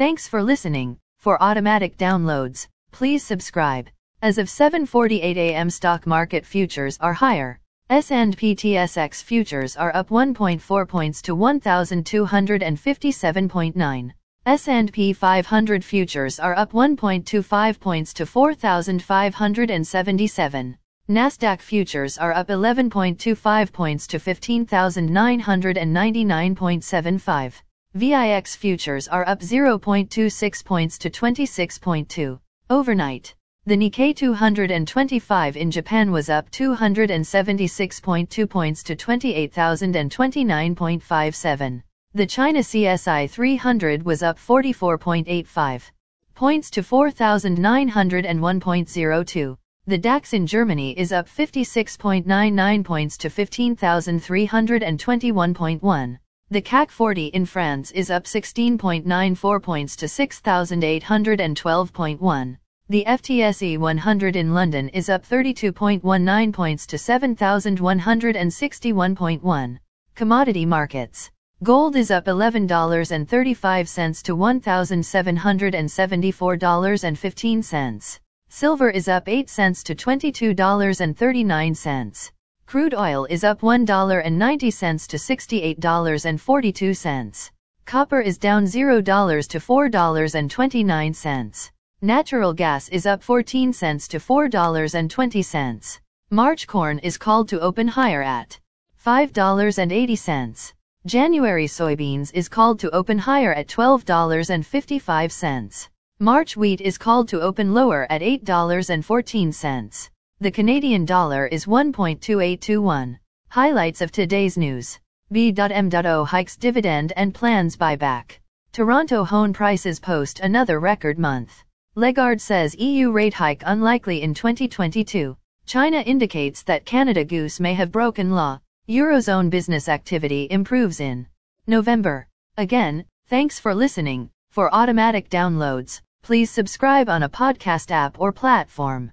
Thanks for listening. For automatic downloads, please subscribe. As of 7:48 a.m. stock market futures are higher. S&P TSX futures are up 1.4 points to 1257.9. S&P 500 futures are up 1.25 points to 4577. Nasdaq futures are up 11.25 points to 15999.75. VIX futures are up 0.26 points to 26.2. Overnight, the Nikkei 225 in Japan was up 276.2 points to 28,029.57. The China CSI 300 was up 44.85 points to 4,901.02. The DAX in Germany is up 56.99 points to 15,321.1. The CAC 40 in France is up 16.94 points to 6,812.1. The FTSE 100 in London is up 32.19 points to 7,161.1. Commodity markets. Gold is up $11.35 to $1,774.15. Silver is up 8 cents to $22.39. Crude oil is up $1.90 to $68.42. Copper is down $0 to $4.29. Natural gas is up 14 cents to $4.20. March corn is called to open higher at $5.80. January soybeans is called to open higher at $12.55. March wheat is called to open lower at $8.14. The Canadian dollar is 1.2821. Highlights of today's news. B.M.O hikes dividend and plans buyback. Toronto home prices post another record month. Lagarde says EU rate hike unlikely in 2022. China indicates that Canada Goose may have broken law. Eurozone business activity improves in November. Again, thanks for listening. For automatic downloads, please subscribe on a podcast app or platform.